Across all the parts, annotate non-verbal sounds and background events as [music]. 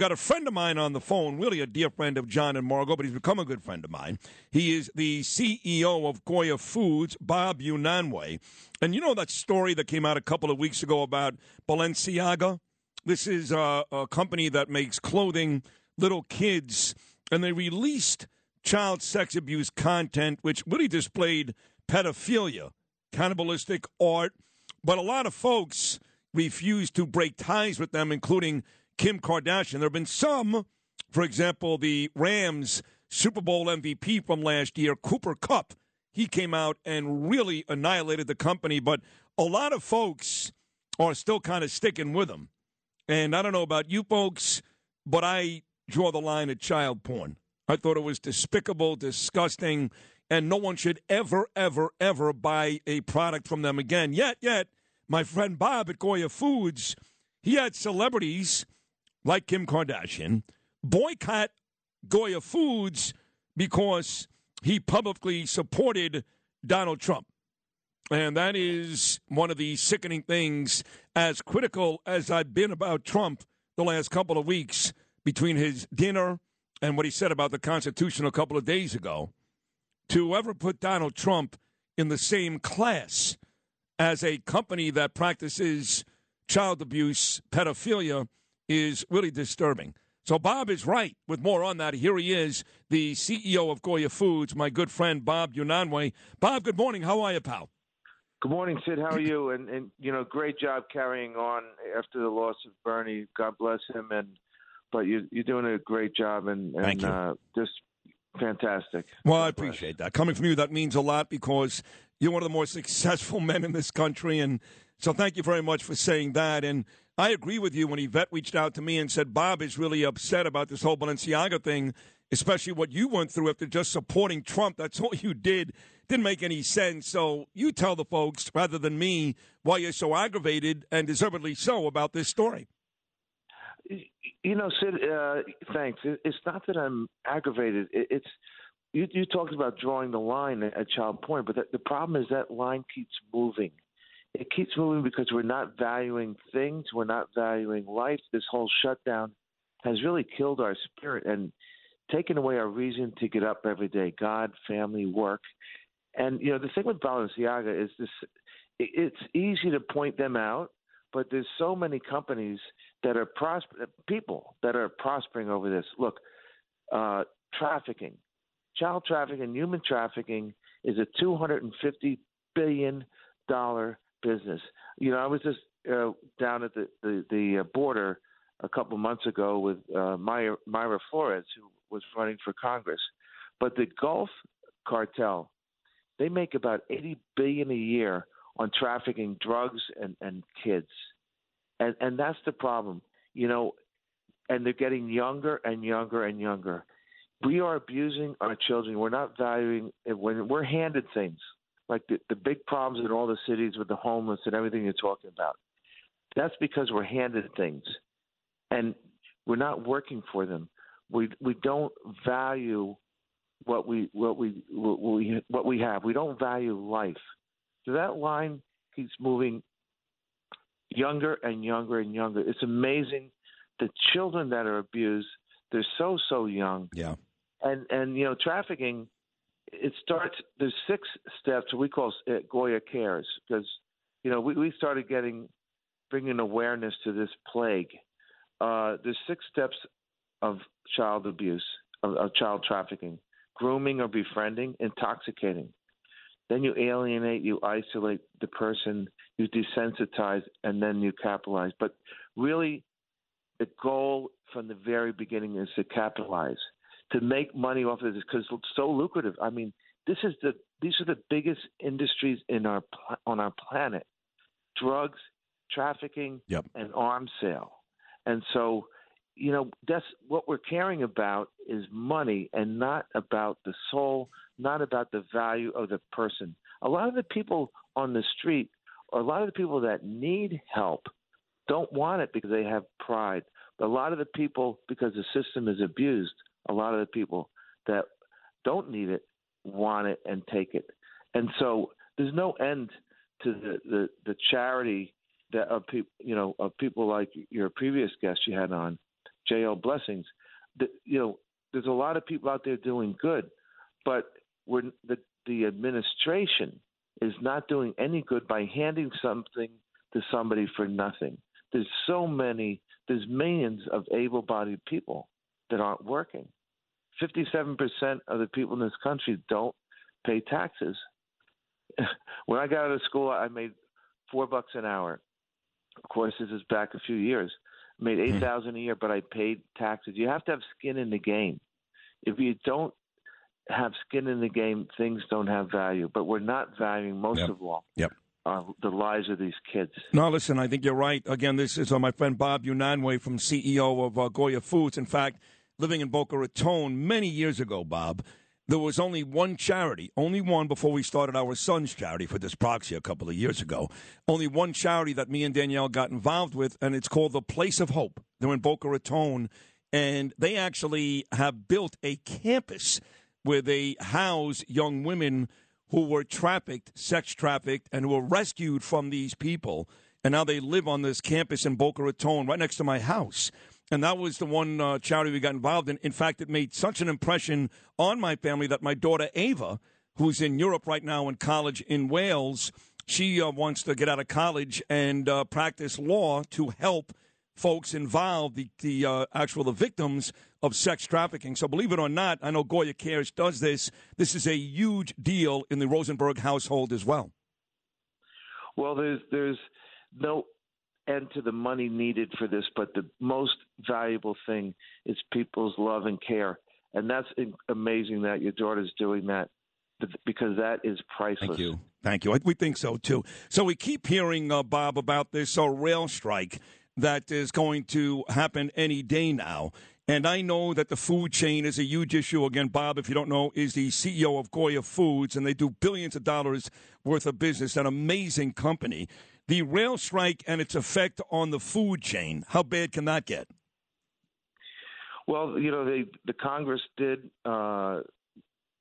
Got a friend of mine on the phone, really a dear friend of John and Margot, but he's become a good friend of mine. He is the CEO of Goya Foods, Bob Unanue. And you know that story that came out a couple of weeks ago about Balenciaga? This is a, a company that makes clothing, little kids, and they released child sex abuse content, which really displayed pedophilia, cannibalistic art. But a lot of folks refused to break ties with them, including Kim Kardashian. There have been some, for example, the Rams Super Bowl MVP from last year, Cooper Kupp. He came out and really annihilated the company, but a lot of folks are still kind of sticking with him. And I don't know about you folks, but I draw the line at child porn. I thought it was despicable, disgusting, and no one should ever, ever, ever buy a product from them again. Yet, yet, my friend Bob at Goya Foods, he had celebrities like Kim Kardashian, boycott Goya Foods because he publicly supported Donald Trump. And that is one of the sickening things, as critical as I've been about Trump the last couple of weeks between his dinner and what he said about the Constitution a couple of days ago. To ever put Donald Trump in the same class as a company that practices child abuse, pedophilia, is really disturbing. So Bob is right. With more on that, here he is, the CEO of Goya Foods, my good friend Bob Unanue. Bob, good morning. How are you, pal? Good morning, Sid. How are you? And and you know, great job carrying on after the loss of Bernie. God bless him. And but you you're doing a great job and and Thank you. Uh, just fantastic. Well, I appreciate that. Coming from you, that means a lot because you're one of the more [laughs] successful men in this country. And so thank you very much for saying that. And I agree with you when Yvette reached out to me and said Bob is really upset about this whole Balenciaga thing, especially what you went through after just supporting Trump. That's all you did. Didn't make any sense. So you tell the folks, rather than me, why you're so aggravated and deservedly so about this story. You know, Sid. Uh, thanks. It's not that I'm aggravated. It's you. You talked about drawing the line at child porn, but the, the problem is that line keeps moving. It keeps moving because we're not valuing things. We're not valuing life. This whole shutdown has really killed our spirit and taken away our reason to get up every day. God, family, work, and you know the thing with Balenciaga is this: it's easy to point them out, but there's so many companies that are prosper people that are prospering over this. Look, uh, trafficking, child trafficking, and human trafficking is a 250 billion dollar business. You know, I was just uh, down at the the, the uh, border a couple months ago with uh, Myra, Mayra Flores, who was running for Congress. But the Gulf cartel, they make about 80 billion a year on trafficking drugs and, and kids. And and that's the problem. You know, and they're getting younger and younger and younger. We are abusing our children. We're not valuing when we're handed things like the, the big problems in all the cities with the homeless and everything you're talking about. That's because we're handed things, and we're not working for them. We we don't value what we what we what we what we have. We don't value life. So that line keeps moving younger and younger and younger. It's amazing the children that are abused. They're so so young. Yeah. And and you know trafficking, it starts. There's six steps we call uh, Goya Cares because you know we we started getting bringing awareness to this plague. Uh, there's six steps of child abuse of, of child trafficking: grooming or befriending, intoxicating. Then you alienate, you isolate the person, you desensitize, and then you capitalize. But really, the goal from the very beginning is to capitalize, to make money off of this because it's so lucrative. I mean, this is the these are the biggest industries in our on our planet: drugs, trafficking, Yep. and arms sale. And so, you know, that's what we're caring about is money and not about the soul, not about the value of the person. A lot of the people on the street, or a lot of the people that need help, don't want it because they have pride. But a lot of the people, because the system is abused, a lot of the people that don't need it want it and take it. And so there's no end to the, the, the charity that of people, you know, of people like your previous guest you had on, J.L. Blessings. The, you know, there's a lot of people out there doing good, but we're, the the administration is not doing any good by handing something to somebody for nothing. There's so many, there's millions of able-bodied people that aren't working. 57% of the people in this country don't pay taxes. [laughs] when I got out of school, I made four bucks an hour. Of course, this is back a few years. I made eight hmm. a year, but I paid taxes. You have to have skin in the game. If you don't have skin in the game, things don't have value. But we're not valuing most yep. of all. Yep. Uh, the lives of these kids. No, listen, I think you're right. Again, this is uh, my friend Bob Unanue from CEO of uh, Goya Foods. In fact, living in Boca Raton many years ago, Bob, there was only one charity, only one before we started our son's charity for dyspraxia a couple of years ago. Only one charity that me and Danielle got involved with, and it's called the Place of Hope. They're in Boca Raton, and they actually have built a campus where they house young women who were trafficked, sex trafficked, and who were rescued from these people. And now they live on this campus in Boca Raton, right next to my house and that was the one uh, charity we got involved in. In fact, it made such an impression on my family that my daughter Ava, who's in Europe right now in college in Wales, she uh, wants to get out of college and uh, practice law to help folks involved, the, the uh, actual the victims of sex trafficking. So believe it or not, I know Goya Cares does this. This is a huge deal in the Rosenberg household as well. Well, there's there's no end to the money needed for this, but the most valuable thing is people's love and care. And that's amazing that your daughter's doing that because that is priceless. Thank you. Thank you. We think so too. So we keep hearing, uh, Bob, about this uh, rail strike that is going to happen any day now. And I know that the food chain is a huge issue. Again, Bob, if you don't know, is the CEO of Goya Foods, and they do billions of dollars worth of business, an amazing company the rail strike and its effect on the food chain. How bad can that get? Well, you know, they, the Congress did uh,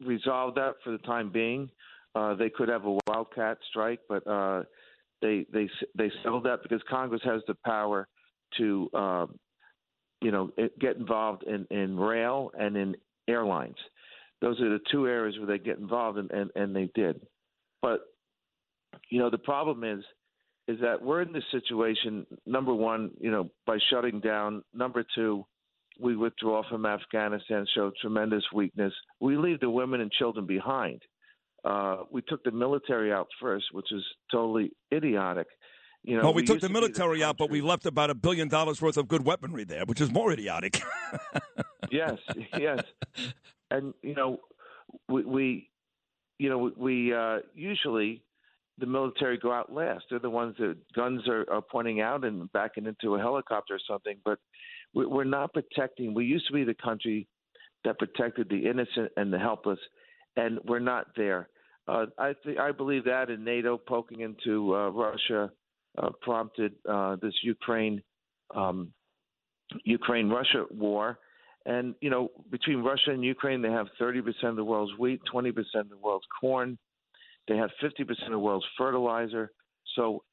resolve that for the time being. Uh, they could have a wildcat strike, but uh, they they they settled that because Congress has the power to, uh, you know, get involved in, in rail and in airlines. Those are the two areas where they get involved, and, and, and they did. But you know, the problem is is that we're in this situation. Number one, you know, by shutting down. Number two, we withdraw from Afghanistan, show tremendous weakness. We leave the women and children behind. Uh, we took the military out first, which is totally idiotic. You know, well, we, we took the military the out, but we left about a billion dollars worth of good weaponry there, which is more idiotic. [laughs] yes, yes, and you know, we, we you know, we uh, usually the military go out last. They're the ones that guns are, are pointing out and backing into a helicopter or something. But we're not protecting. We used to be the country that protected the innocent and the helpless, and we're not there. Uh, I th- I believe that, and NATO poking into uh, Russia uh, prompted uh, this Ukraine um, Ukraine Russia war. And you know, between Russia and Ukraine, they have 30% of the world's wheat, 20% of the world's corn. They have 50% of the world's fertilizer. So,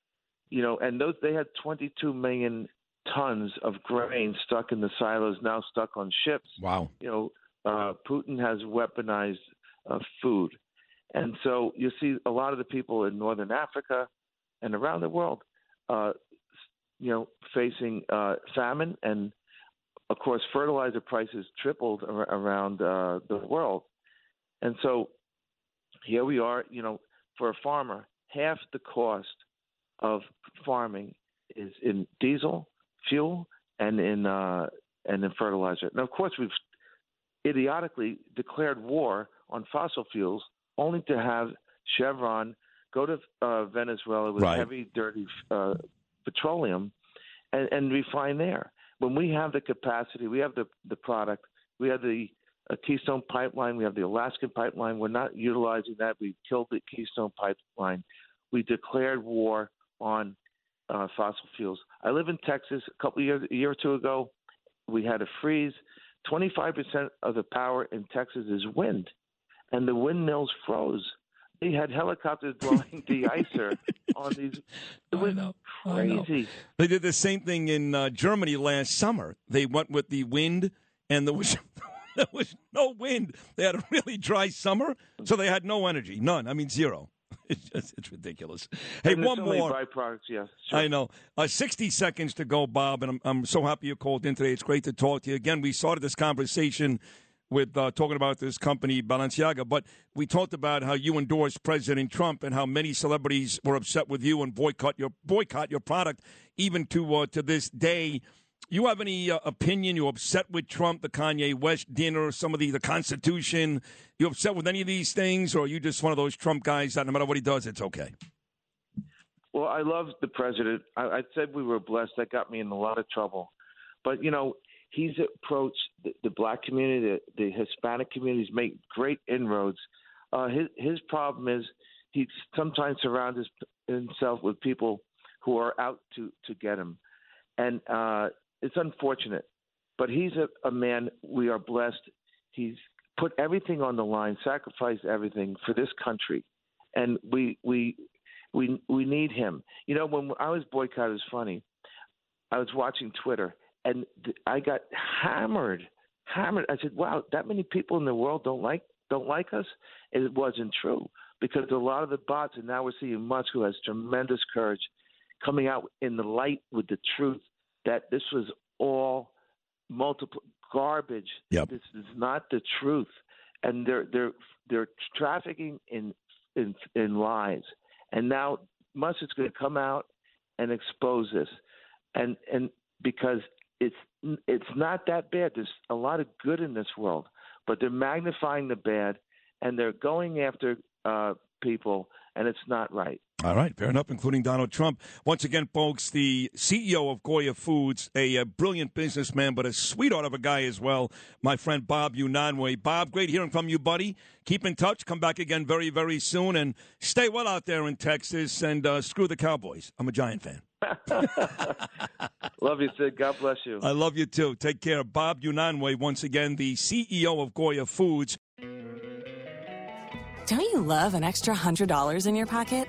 you know, and those they had 22 million tons of grain stuck in the silos, now stuck on ships. Wow. You know, uh, Putin has weaponized uh, food. And so you see a lot of the people in northern Africa and around the world, uh, you know, facing uh, famine. And of course, fertilizer prices tripled ar- around uh, the world. And so here we are, you know, for a farmer, half the cost of farming is in diesel, fuel, and in uh, and in fertilizer. Now, of course, we've idiotically declared war on fossil fuels, only to have Chevron go to uh, Venezuela with right. heavy, dirty uh, petroleum and, and refine there. when we have the capacity, we have the the product, we have the uh, Keystone Pipeline, we have the Alaskan Pipeline. We're not utilizing that. We killed the Keystone Pipeline. We declared war on uh, fossil fuels. I live in Texas. A couple of years, a year or two ago, we had a freeze. 25% of the power in Texas is wind, and the windmills froze. They had helicopters [laughs] blowing de-icer on these. It was crazy. They did the same thing in uh, Germany last summer. They went with the wind, and there was [laughs] [laughs] [laughs] there was no wind. They had a really dry summer, so they had no energy, none. I mean, zero. [laughs] It's just, it's ridiculous. Hey, And one there's so many more. byproducts. Yes, sure. I know. Uh, 60 seconds to go, Bob, and I'm, I'm so happy you called in today. It's great to talk to you. Again, we started this conversation with uh, talking about this company, Balenciaga, but we talked about how you endorsed President Trump and how many celebrities were upset with you and boycott your boycott your product, even to uh, to this day. You have any uh, opinion? You upset with Trump, the Kanye West dinner, some of the the Constitution? You upset with any of these things, or are you just one of those Trump guys that no matter what he does, it's okay? Well, I love the president. I, I said we were blessed. That got me in a lot of trouble. But you know, he's approached the, the black community, the, the Hispanic communities, make great inroads. Uh, his his problem is he sometimes surrounds himself with people who are out to to get him, and uh, it's unfortunate. But he's a, a man. We are blessed. He's put everything on the line, sacrificed everything for this country, and we we we we need him. You know, when I was boycotted, it's funny. I was watching Twitter, and th- I got hammered, hammered. I said, "Wow, that many people in the world don't like don't like us." It wasn't true because a lot of the bots, and now we're seeing Musk, who has tremendous courage, coming out in the light with the truth that this was all multiple garbage. Yep. This is not the truth, and they're they're they're trafficking in in in lies. And now Musk is going to come out and expose this, and and because it's it's not that bad. There's a lot of good in this world, but they're magnifying the bad, and they're going after uh, people, and it's not right. All right, fair enough, including Donald Trump. Once again, folks, the CEO of Goya Foods, a, a brilliant businessman, but a sweetheart of a guy as well, my friend Bob Unanue. Bob, great hearing from you, buddy. Keep in touch. Come back again very, very soon, and stay well out there in Texas, and uh, screw the Cowboys. I'm a Giant fan. [laughs] [laughs] Love you, Sid. God bless you. I love you, too. Take care. Bob Unanue, once again, the CEO of Goya Foods. Don't you love an extra $100 in your pocket?